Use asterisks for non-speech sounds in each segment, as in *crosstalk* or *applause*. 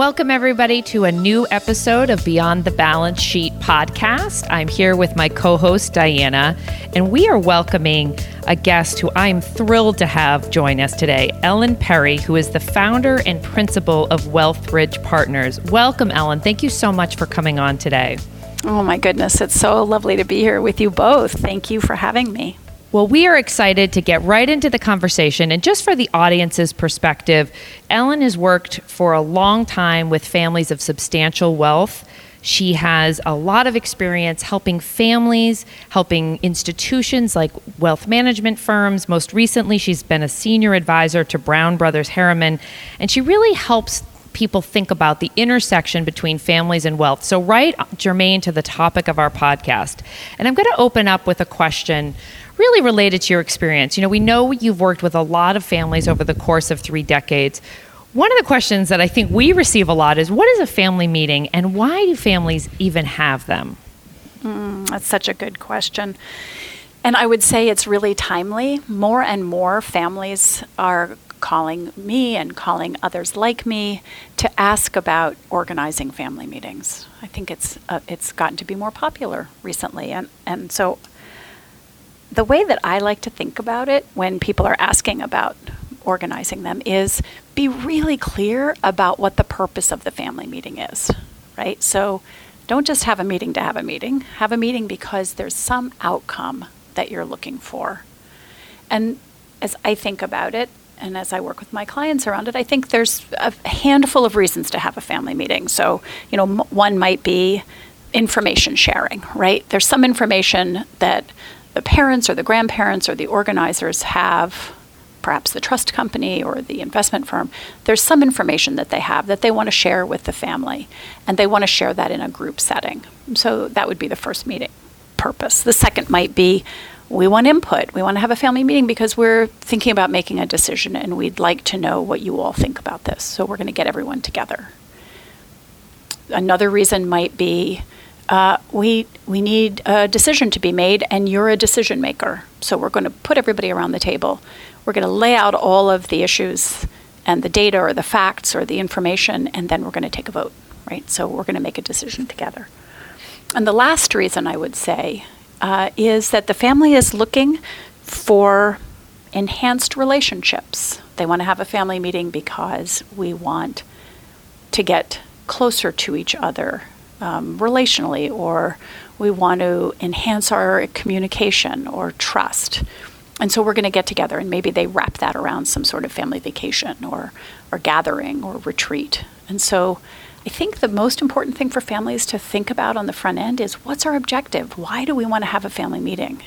Welcome, everybody, to a new episode of Beyond the Balance Sheet podcast. I'm here with my co host, Diana, and we are welcoming a guest who I'm thrilled to have join us today, Ellen Perry, who is the founder and principal of Wealthbridge Partners. Welcome, Ellen. Thank you so much for coming on today. Oh, my goodness. It's so lovely to be here with you both. Thank you for having me. Well, we are excited to get right into the conversation. And just for the audience's perspective, Ellen has worked for a long time with families of substantial wealth. She has a lot of experience helping families, helping institutions like wealth management firms. Most recently, she's been a senior advisor to Brown Brothers Harriman, and she really helps people think about the intersection between families and wealth. So, right germane to the topic of our podcast. And I'm going to open up with a question really related to your experience. You know, we know you've worked with a lot of families over the course of three decades. One of the questions that I think we receive a lot is what is a family meeting and why do families even have them? Mm, that's such a good question. And I would say it's really timely. More and more families are calling me and calling others like me to ask about organizing family meetings. I think it's uh, it's gotten to be more popular recently, and and so the way that I like to think about it when people are asking about organizing them is be really clear about what the purpose of the family meeting is, right? So don't just have a meeting to have a meeting, have a meeting because there's some outcome that you're looking for. And as I think about it, and as I work with my clients around it, I think there's a handful of reasons to have a family meeting. So, you know, m- one might be information sharing, right? There's some information that the parents or the grandparents or the organizers have perhaps the trust company or the investment firm, there's some information that they have that they want to share with the family, and they want to share that in a group setting. So that would be the first meeting purpose. The second might be we want input. We want to have a family meeting because we're thinking about making a decision and we'd like to know what you all think about this. So we're going to get everyone together. Another reason might be uh, we we need a decision to be made, and you're a decision maker. So we're going to put everybody around the table. We're going to lay out all of the issues and the data or the facts or the information, and then we're going to take a vote. Right. So we're going to make a decision together. And the last reason I would say uh, is that the family is looking for enhanced relationships. They want to have a family meeting because we want to get closer to each other um, relationally, or we want to enhance our communication or trust. And so we're going to get together, and maybe they wrap that around some sort of family vacation or, or gathering or retreat. And so I think the most important thing for families to think about on the front end is what's our objective? Why do we want to have a family meeting?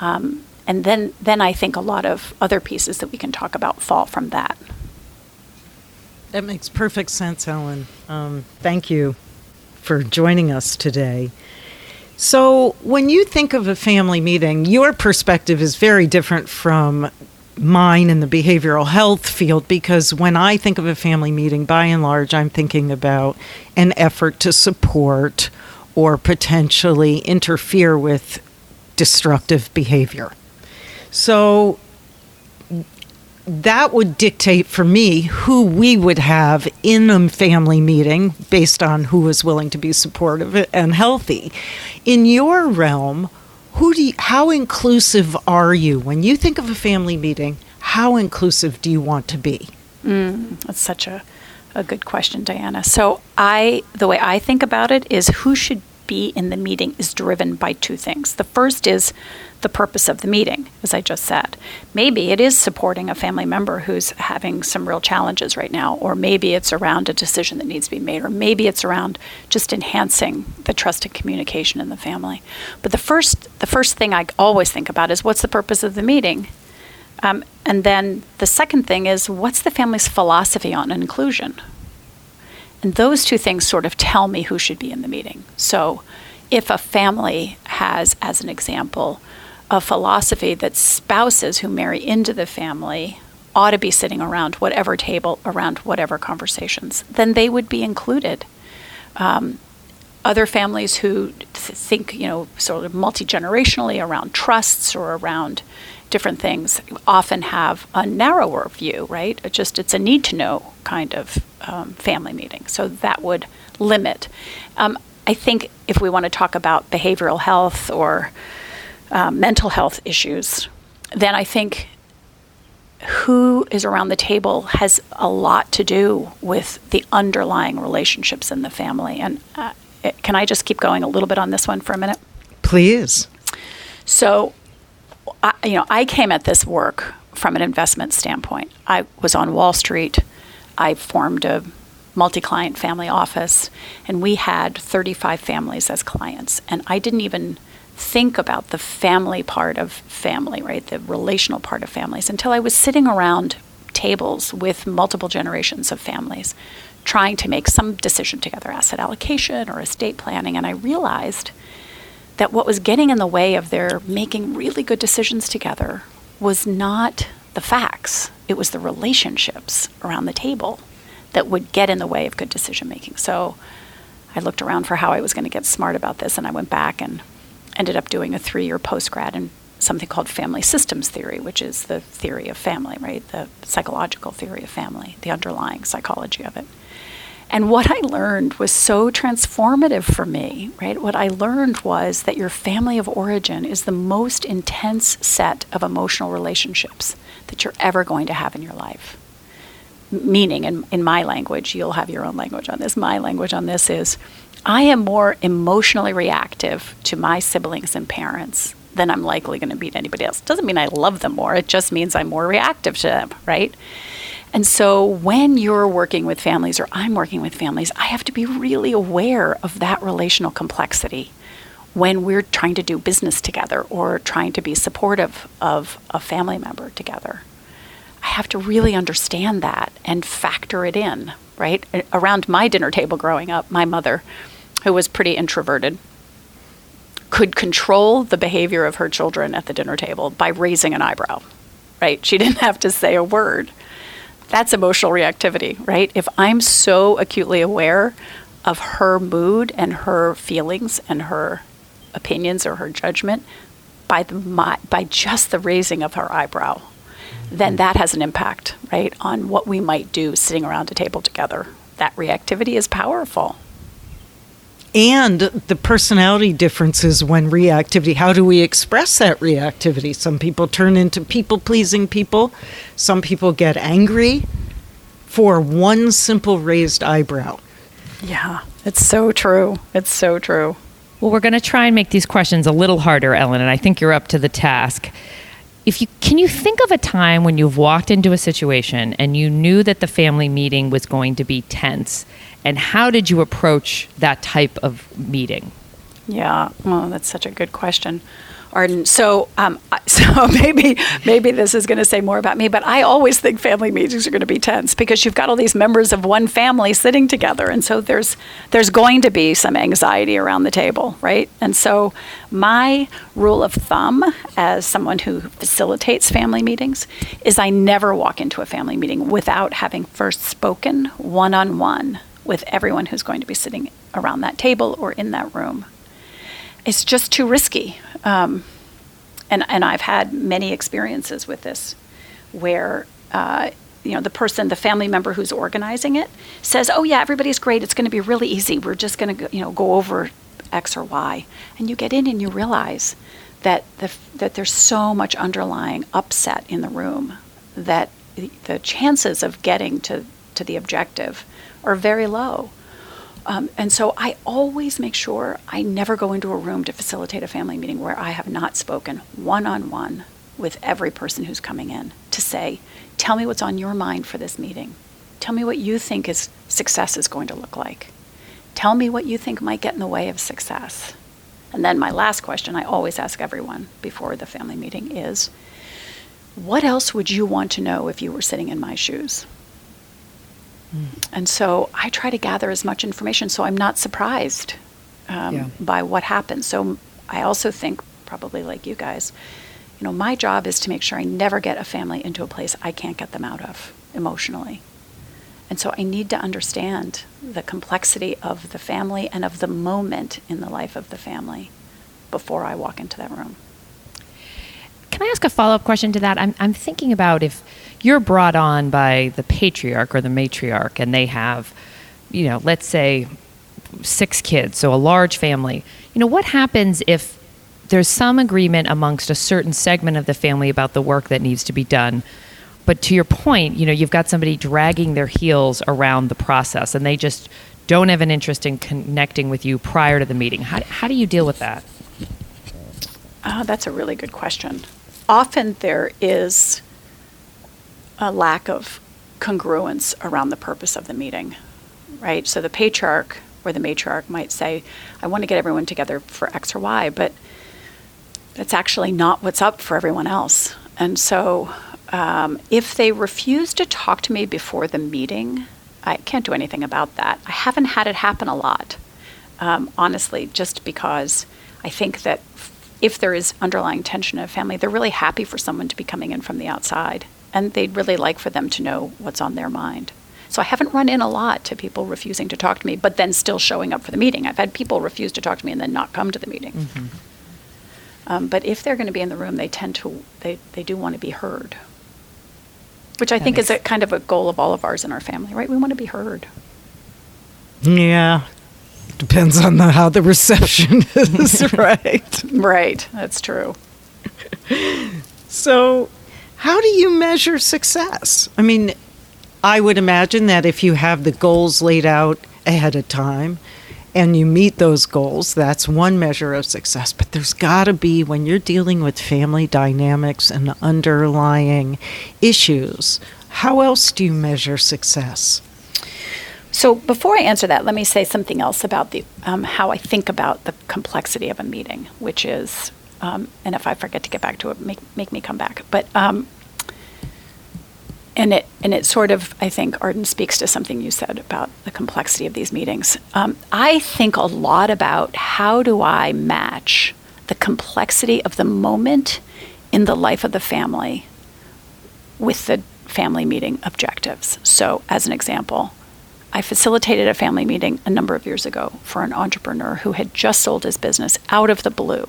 Um, and then, then I think a lot of other pieces that we can talk about fall from that. That makes perfect sense, Ellen. Um, thank you for joining us today. So, when you think of a family meeting, your perspective is very different from mine in the behavioral health field because when I think of a family meeting, by and large, I'm thinking about an effort to support or potentially interfere with destructive behavior. So, that would dictate for me who we would have in a family meeting based on who was willing to be supportive and healthy. In your realm, who do you, how inclusive are you when you think of a family meeting? How inclusive do you want to be? Mm, that's such a, a good question, Diana. So I the way I think about it is who should be in the meeting is driven by two things. The first is the purpose of the meeting, as I just said. Maybe it is supporting a family member who's having some real challenges right now, or maybe it's around a decision that needs to be made, or maybe it's around just enhancing the trust and communication in the family. But the first, the first thing I always think about is what's the purpose of the meeting? Um, and then the second thing is what's the family's philosophy on inclusion? And those two things sort of tell me who should be in the meeting. So if a family has, as an example, a philosophy that spouses who marry into the family ought to be sitting around whatever table, around whatever conversations, then they would be included. Um, other families who th- think, you know, sort of multi generationally around trusts or around different things often have a narrower view, right? It just it's a need to know kind of um, family meeting. So that would limit. Um, I think if we want to talk about behavioral health or uh, mental health issues, then I think who is around the table has a lot to do with the underlying relationships in the family. And uh, can I just keep going a little bit on this one for a minute? Please. So, I, you know, I came at this work from an investment standpoint. I was on Wall Street. I formed a multi client family office, and we had 35 families as clients. And I didn't even think about the family part of family, right? The relational part of families until I was sitting around tables with multiple generations of families trying to make some decision together, asset allocation or estate planning. And I realized that what was getting in the way of their making really good decisions together was not the facts, it was the relationships around the table that would get in the way of good decision making. So I looked around for how I was going to get smart about this, and I went back and ended up doing a three year post grad in something called family systems theory, which is the theory of family, right? The psychological theory of family, the underlying psychology of it. And what I learned was so transformative for me, right? What I learned was that your family of origin is the most intense set of emotional relationships that you're ever going to have in your life. Meaning, in, in my language, you'll have your own language on this. My language on this is I am more emotionally reactive to my siblings and parents than I'm likely going to be to anybody else. Doesn't mean I love them more, it just means I'm more reactive to them, right? And so when you're working with families or I'm working with families, I have to be really aware of that relational complexity when we're trying to do business together or trying to be supportive of a family member together. I have to really understand that and factor it in, right? Around my dinner table growing up, my mother who was pretty introverted, could control the behavior of her children at the dinner table by raising an eyebrow, right? She *laughs* didn't have to say a word. That's emotional reactivity, right? If I'm so acutely aware of her mood and her feelings and her opinions or her judgment by the my, by just the raising of her eyebrow, then mm-hmm. that has an impact, right, on what we might do sitting around a table together. That reactivity is powerful and the personality differences when reactivity how do we express that reactivity? Some people turn into people pleasing people. Some people get angry for one simple raised eyebrow. Yeah it's so true. It's so true. Well we're going to try and make these questions a little harder ellen and i think you're up to the task. If you can you think of a time when you've walked into a situation and you knew that the family meeting was going to be tense and how did you approach that type of meeting? Yeah, well, that's such a good question. Arden. So, um, *laughs* so maybe maybe this is going to say more about me, but I always think family meetings are going to be tense because you've got all these members of one family sitting together, and so there's there's going to be some anxiety around the table, right? And so, my rule of thumb as someone who facilitates family meetings is I never walk into a family meeting without having first spoken one on one with everyone who's going to be sitting around that table or in that room. It's just too risky. Um, and, and I've had many experiences with this where uh, you know the person the family member who's organizing it says oh yeah everybody's great it's going to be really easy we're just going to you know go over x or y and you get in and you realize that the, that there's so much underlying upset in the room that the, chances of getting to to the objective are very low. Um, and so I always make sure I never go into a room to facilitate a family meeting where I have not spoken one on one with every person who's coming in to say, tell me what's on your mind for this meeting. Tell me what you think is success is going to look like. Tell me what you think might get in the way of success. And then my last question I always ask everyone before the family meeting is, what else would you want to know if you were sitting in my shoes? And so I try to gather as much information so I'm not surprised um, Yeah. by what happens. So I also think, probably like you guys, you know, my job is to make sure I never get a family into a place I can't get them out of emotionally. And so I need to understand the complexity of the family and of the moment in the life of the family before I walk into that room. Can I ask a follow up question to that? I'm, I'm thinking about if you're brought on by the patriarch or the matriarch and they have, you know, let's say six kids, so a large family. You know, what happens if there's some agreement amongst a certain segment of the family about the work that needs to be done? But to your point, you know, you've got somebody dragging their heels around the process and they just don't have an interest in connecting with you prior to the meeting. How, how do you deal with that? Oh, that's a really good question. Often there is a lack of congruence around the purpose of the meeting, right? So the patriarch or the matriarch might say, I want to get everyone together for X or Y, but that's actually not what's up for everyone else. And so um, if they refuse to talk to me before the meeting, I can't do anything about that. I haven't had it happen a lot, um, honestly, just because I think that if there is underlying tension in a family, they're really happy for someone to be coming in from the outside. And they'd really like for them to know what's on their mind. So I haven't run in a lot to people refusing to talk to me, but then still showing up for the meeting. I've had people refuse to talk to me and then not come to the meeting. Um, but if they're going to be in the room, they tend to, they, they do want to be heard. Which I That think is a kind of a goal of all of ours in our family, right? We want to be heard. Yeah. Depends on the, how the reception is, *laughs* right? Right, that's true. So, how do you measure success? I mean, I would imagine that if you have the goals laid out ahead of time and you meet those goals, that's one measure of success. But there's got to be, when you're dealing with family dynamics and underlying issues, how else do you measure success? So before I answer that, let me say something else about the um, how I think about the complexity of a meeting, which is, um, and if I forget to get back to it, make make me come back. But um, and it and it sort of I think Arden speaks to something you said about the complexity of these meetings. Um, I think a lot about how do I match the complexity of the moment in the life of the family with the family meeting objectives. So, as an example, I facilitated a family meeting a number of years ago for an entrepreneur who had just sold his business out of the blue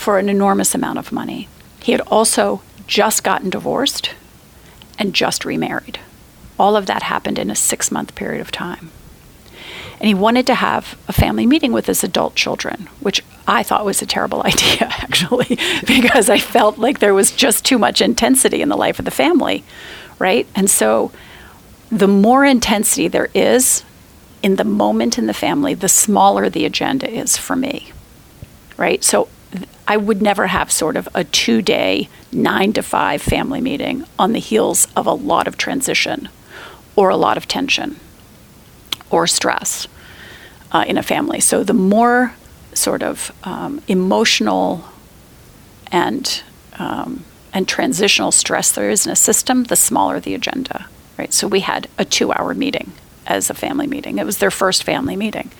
for an enormous amount of money. He had also just gotten divorced and just remarried. All of that happened in a six month period of time. And he wanted to have a family meeting with his adult children, which I thought was a terrible *laughs* idea, actually, *laughs* because I felt like there was just too much intensity in the life of the family, right? And so the more intensity there is in the moment in the family, the smaller the agenda is for me, right? So I would never have sort of a two day, nine to five family meeting on the heels of a lot of transition or a lot of tension or stress uh, in a family. So the more sort of um, emotional and um, and transitional stress there is in a system, the smaller the agenda. Right. So we had a two-hour meeting as a family meeting. It was their first family meeting.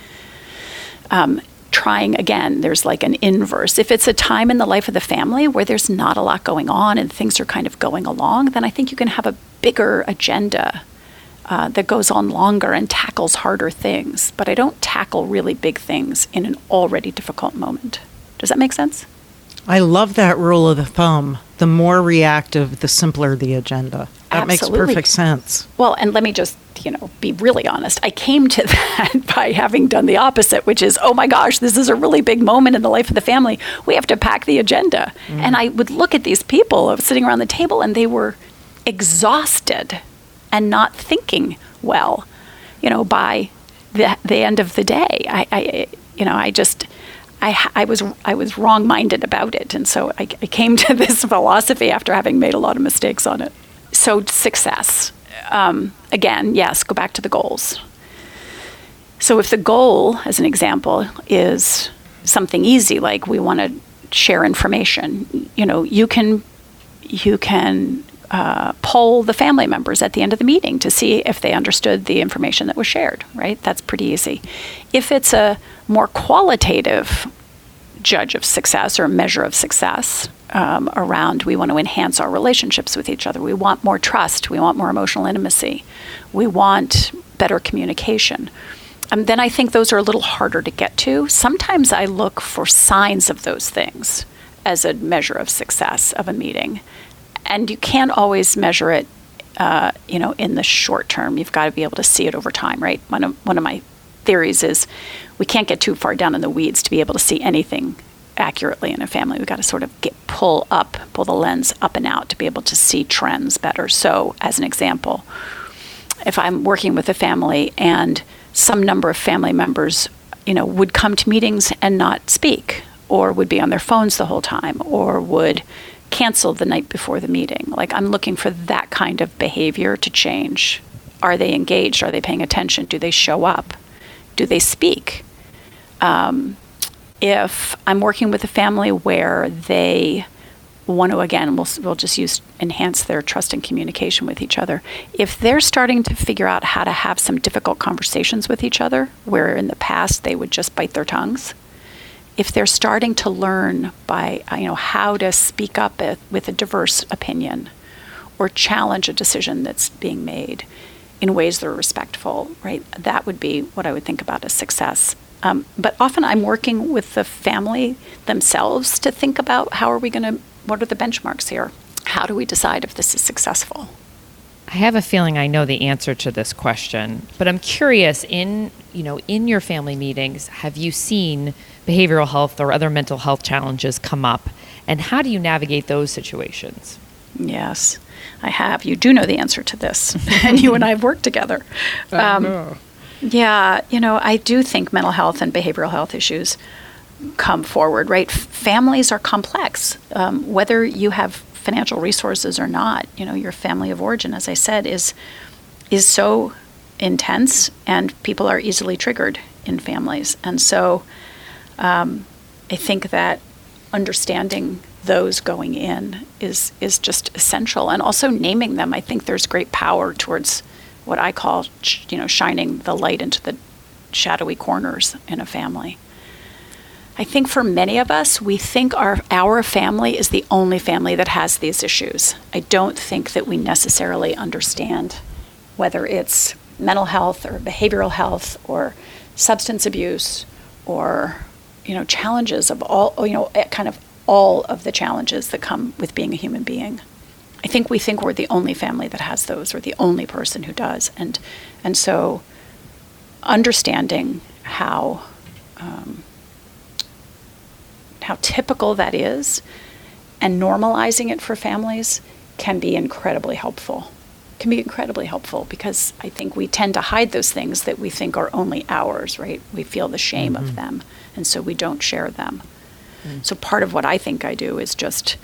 Um, trying again, there's like an inverse. If it's a time in the life of the family where there's not a lot going on and things are kind of going along, then I think you can have a bigger agenda uh, that goes on longer and tackles harder things. But I don't tackle really big things in an already difficult moment. Does that make sense? I love that rule of the thumb. The more reactive, the simpler the agenda. That makes Absolutely. perfect sense. Well, and let me just, you know, be really honest. I came to *laughs* that by having done the opposite, which is, oh my gosh, this is a really big moment in the life of the family. We have to pack the agenda. Mm. And I would look at these people sitting around the table and they were exhausted and not thinking well, you know, by the, the end of the day. I, I you know, I just, I, I was I was wrong-minded about it, and so I, I came *laughs* to this philosophy after having made a lot of mistakes on it. So success, um, again, yes, go back to the goals. So if the goal, as an example, is something easy, like we want to share information, you know, you can you can uh, poll the family members at the end of the meeting to see if they understood the information that was shared, right? That's pretty easy. If it's a more qualitative judge of success or measure of success um, around we want to enhance our relationships with each other, we want more trust, we want more emotional intimacy, we want better communication. And um, then I think those are a little harder to get to. Sometimes I look for signs of those things as a measure of success of a meeting and you can't always measure it, uh, you know, in the short term. You've got to be able to see it over time, right? One of one of my theories is we can't get too far down in the weeds to be able to see anything accurately in a family. We've got to sort of get pull up, pull the lens up and out to be able to see trends better. So, as an example, if I'm working with a family and some number of family members, you know, would come to meetings and not speak, or would be on their phones the whole time, or would cancel the night before the meeting. Like, I'm looking for that kind of behavior to change. Are they engaged? Are they paying attention? Do they show up? Do they speak? Um, if I'm working with a family where they want to, again, we'll, we'll just use enhance their trust and communication with each other. If they're starting to figure out how to have some difficult conversations with each other, where in the past they would just bite their tongues, if they're starting to learn by uh, you know how to speak up with a diverse opinion or challenge a decision that's being made in ways that are respectful, right? That would be what I would think about as success. Um, but often I'm working with the family themselves to think about how are we going to, what are the benchmarks here? How do we decide if this is successful? I have a feeling I know the answer to this question, but I'm curious in, you know, in your family meetings, have you seen behavioral health or other mental health challenges come up and how do you navigate those situations? Yes, I have. You do know the answer to this, *laughs* and you and I have worked together. Um, yeah, you know, I do think mental health and behavioral health issues come forward, right? Families are complex. Um, whether you have financial resources or not. You know, your family of origin, as I said, is is so intense, and people are easily triggered in families. And so, um, I think that understanding those going in is is just essential, and also naming them. I think there's great power towards what I call, you know, shining the light into the shadowy corners in a family. I think for many of us, we think our, our family is the only family that has these issues. I don't think that we necessarily understand whether it's mental health or behavioral health or substance abuse or you know challenges of all you know eh, kind of all of the challenges that come with being a human being. I think we think we're the only family that has those or the only person who does and and so understanding how um, how typical that is and normalizing it for families can be incredibly helpful. Can be incredibly helpful because I think we tend to hide those things that we think are only ours, right? We feel the shame mm-hmm. of them, and so we don't share them. Mm. So part of what I think I do is just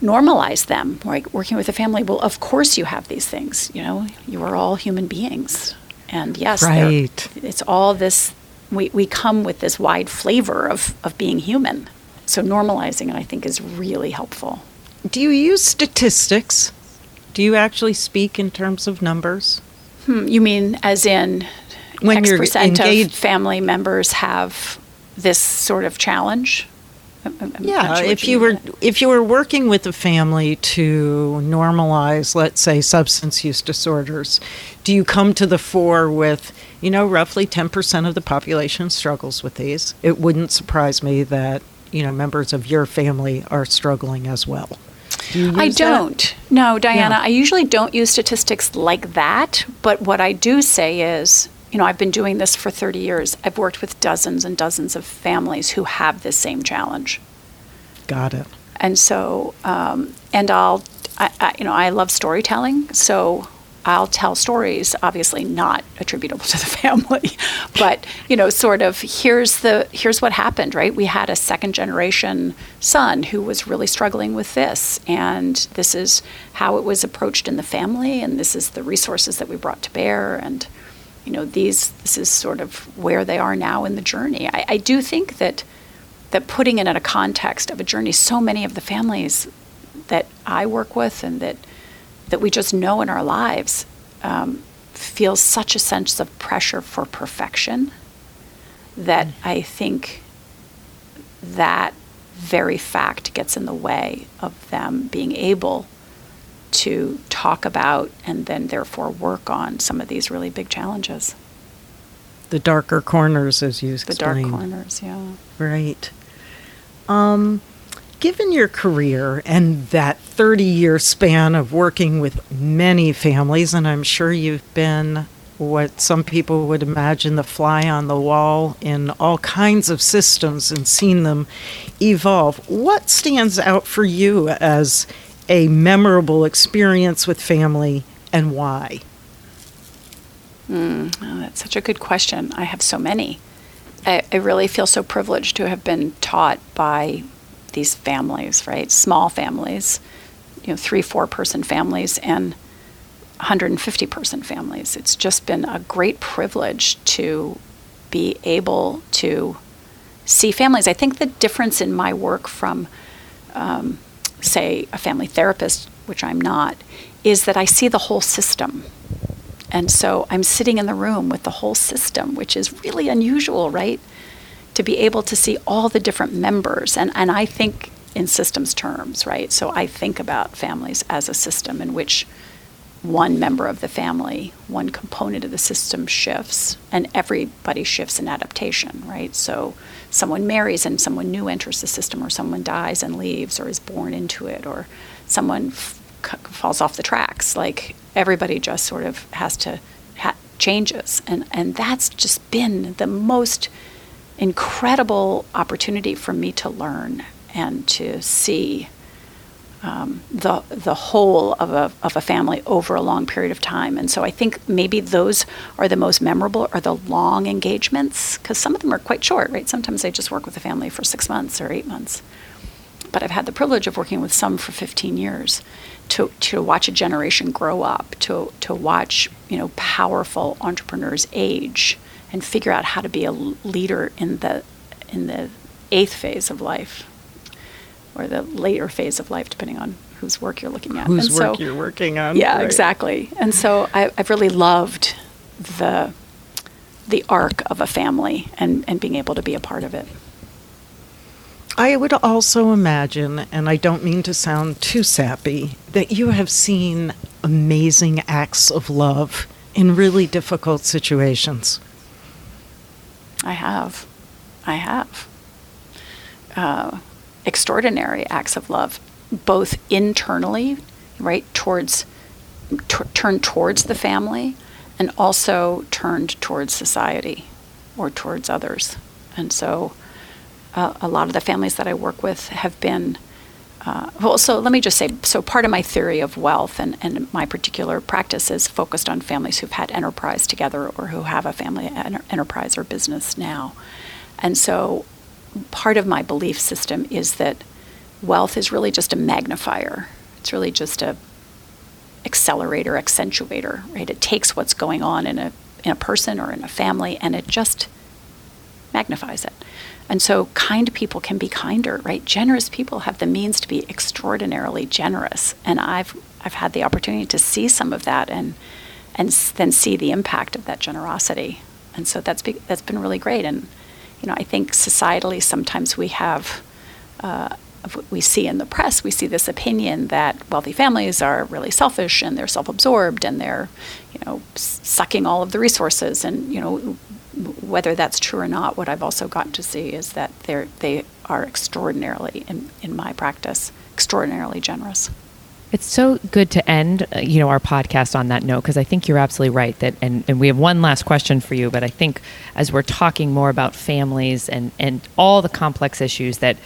normalize them. Like working with a family, well, of course you have these things. You know, you are all human beings, and yes, right. it's all this we, we come with this wide flavor of, of being human. So normalizing it, I think, is really helpful. Do you use statistics? Do you actually speak in terms of numbers? Hmm, you mean as in when X percent of family members have this sort of challenge? I'm yeah, if you were if you were working with a family to normalize, let's say, substance use disorders, do you come to the fore with, you know, roughly ten percent of the population struggles with these? It wouldn't surprise me that you know members of your family are struggling as well. Do I don't. That? No, Diana. Yeah. I usually don't use statistics like that. But what I do say is you know, I've been doing this for 30 years. I've worked with dozens and dozens of families who have this same challenge. Got it. And so, um, and I'll, I, I, you know, I love storytelling, so I'll tell stories, obviously not attributable to the *laughs* family, but you know, sort of here's the here's what happened, right? We had a second generation son who was really struggling with this, and this is how it was approached in the family, and this is the resources that we brought to bear, and you know, these this is sort of where they are now in the journey. I, I do think that that putting it in a context of a journey, so many of the families that I work with and that that we just know in our lives um, feels such a sense of pressure for perfection that I think that very fact gets in the way of them being able to talk about and then therefore work on some of these really big challenges. The darker corners, as you The dark corners, yeah. Right. Um, given your career and that 30 year span of working with many families, and I'm sure you've been what some people would imagine the fly on the wall in all kinds of systems and seen them evolve, what stands out for you as a memorable experience with family and why? Oh, that's such a good question. I have so many. I, I really feel so privileged to have been taught by these families, right? Small families, you know, three, four person families, and 150 person families. It's just been a great privilege to be able to see families. I think the difference in my work from, um, say, a family therapist, which I'm not, is that I see the whole system. And so I'm sitting in the room with the whole system, which is really unusual, right? To be able to see all the different members. And, and I think in systems terms, right? So I think about families as a system in which one member of the family, one component of the system shifts, and everybody shifts in adaptation, right? So someone marries and someone new enters the system, or someone dies and leaves, or is born into it, or someone falls off the tracks. Like everybody just sort of has to ha- changes, and and that's just been the most incredible opportunity for me to learn and to see um, the the whole of a of a family over a long period of time. And so I think maybe those are the most memorable are the long engagements because some of them are quite short, right? Sometimes I just work with a family for six months or eight months. But I've had the privilege of working with some for 15 years to, to watch a generation grow up, to, to watch you know powerful entrepreneurs age and figure out how to be a leader in the in the eighth phase of life or the later phase of life, depending on whose work you're looking at. Whose and so, work you're working on. Yeah, right. exactly. And so I, I've really loved the the arc of a family and, and being able to be a part of it. I would also imagine, and I don't mean to sound too sappy, that you have seen amazing acts of love in really difficult situations. I have. I have. Uh, extraordinary acts of love, both internally, right, towards, t- turned towards the family, and also turned towards society or towards others. And so uh, a lot of the families that I work with have been. Uh, well, so let me just say so part of my theory of wealth and, and my particular practice is focused on families who've had enterprise together or who have a family enter- enterprise or business now. And so part of my belief system is that wealth is really just a magnifier. It's really just a accelerator, accentuator, right? It takes what's going on in a in a person or in a family and it just magnifies it. And so kind people can be kinder, right? Generous people have the means to be extraordinarily generous. And I've I've had the opportunity to see some of that and and then see the impact of that generosity. And so that's be, that's been really great. And you know, I think societally sometimes we have uh, we see in the press, we see this opinion that wealthy families are really selfish and they're self-absorbed and they're, you know, sucking all of the resources. And you know, whether that's true or not, what I've also gotten to see is that they're they are extraordinarily, in in my practice, extraordinarily generous. It's so good to end, uh, you know, our podcast on that note because I think you're absolutely right that, and, and we have one last question for you. But I think as we're talking more about families and and all the complex issues that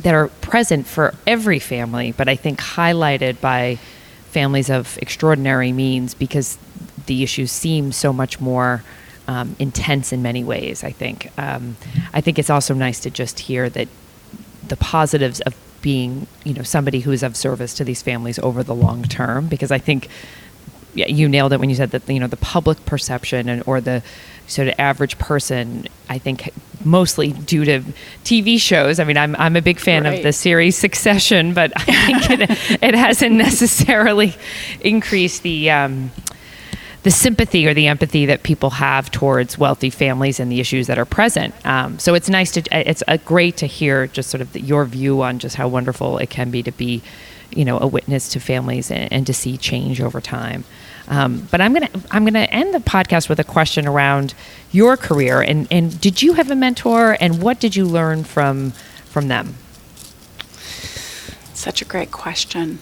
that are present for every family, but I think highlighted by families of extraordinary means because the issues seem so much more um, intense in many ways. I think. Um, I think it's also nice to just hear that the positives of being, you know, somebody who is of service to these families over the long term, because I think yeah, you nailed it when you said that you know the public perception and or the sort of average person. I think mostly due to TV shows. I mean, I'm I'm a big fan Right. of the series Succession, but I think *laughs* it, it hasn't necessarily increased the. Um, the sympathy or the empathy that people have towards wealthy families and the issues that are present. Um, so it's nice to, it's uh, great to hear just sort of the, your view on just how wonderful it can be to be, you know, a witness to families and, and to see change over time. Um, but I'm gonna I'm gonna end the podcast with a question around your career and and did you have a mentor and what did you learn from from them? Such a great question,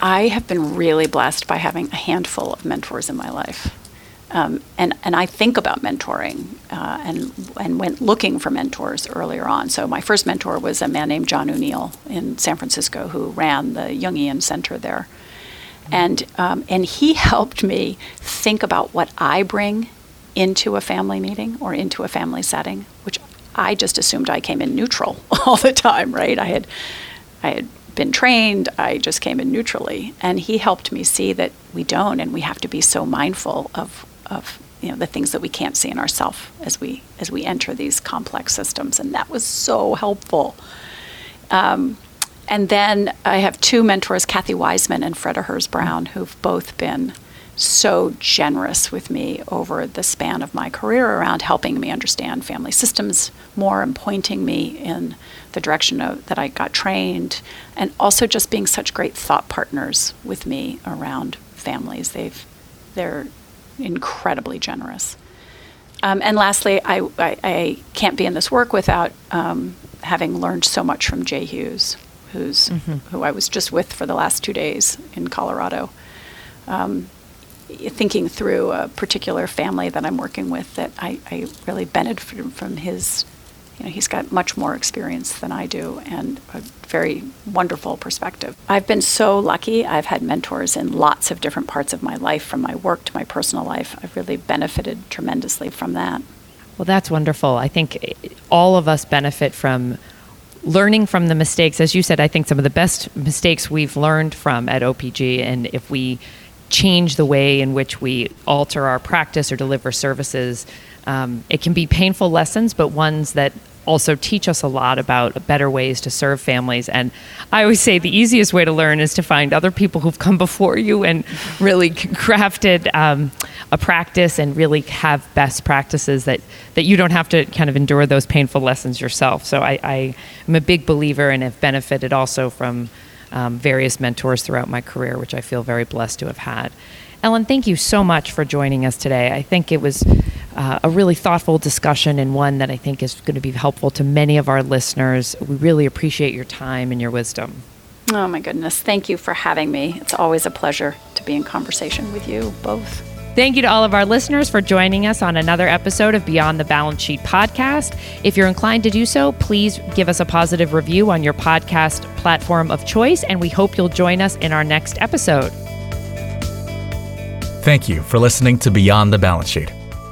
I have been really blessed by having a handful of mentors in my life. Um, and, and I think about mentoring uh, and, and went looking for mentors earlier on. So, my first mentor was a man named John O'Neill in San Francisco who ran the Jungian Center there. And, um, and he *laughs* helped me think about what I bring into a family meeting or into a family setting, which I just assumed I came in neutral *laughs* all the time, right? I had, I had been trained, I just came in neutrally. And he helped me see that we don't, and we have to be so mindful of, of you know, the things that we can't see in ourselves as we, as we enter these complex systems. And that was so helpful. Um, and then I have two mentors, Kathy Wiseman and Fredda Herz Brown, who've both been so generous with me over the span of my career around helping me understand family systems more and pointing me in the direction of, that I got trained, and also just being such great thought partners with me around families. They've they're incredibly generous. Um, and lastly, I, I, I can't be in this work without um, having learned so much from Jay Hughes, who's who I was just with for the last two days in Colorado, um, thinking through a particular family that I'm working with that I, I really benefited from his. You know, he's got much more experience than I do and a very wonderful perspective. I've been so lucky. I've had mentors in lots of different parts of my life, from my work to my personal life. I've really benefited tremendously from that. Well, that's wonderful. I think all of us benefit from learning from the mistakes. As you said, I think some of the best mistakes we've learned from at OPG, and if we change the way in which we alter our practice or deliver services, um, it can be painful lessons, but ones that also teach us a lot about better ways to serve families. And I always say the easiest way to learn is to find other people who've come before you and *laughs* really crafted um, a practice and really have best practices that, that you don't have to kind of endure those painful lessons yourself. So I, I am a big believer and have benefited also from um, various mentors throughout my career, which I feel very blessed to have had. Ellen, thank you so much for joining us today. I think it was uh, a really thoughtful discussion and one that I think is going to be helpful to many of our listeners. We really appreciate your time and your wisdom. Oh my goodness. Thank you for having me. It's always a pleasure to be in conversation with you both. Thank you to all of our listeners for joining us on another episode of Beyond the Balance Sheet podcast. If you're inclined to do so, please give us a positive review on your podcast platform of choice, and we hope you'll join us in our next episode. Thank you for listening to Beyond the Balance Sheet,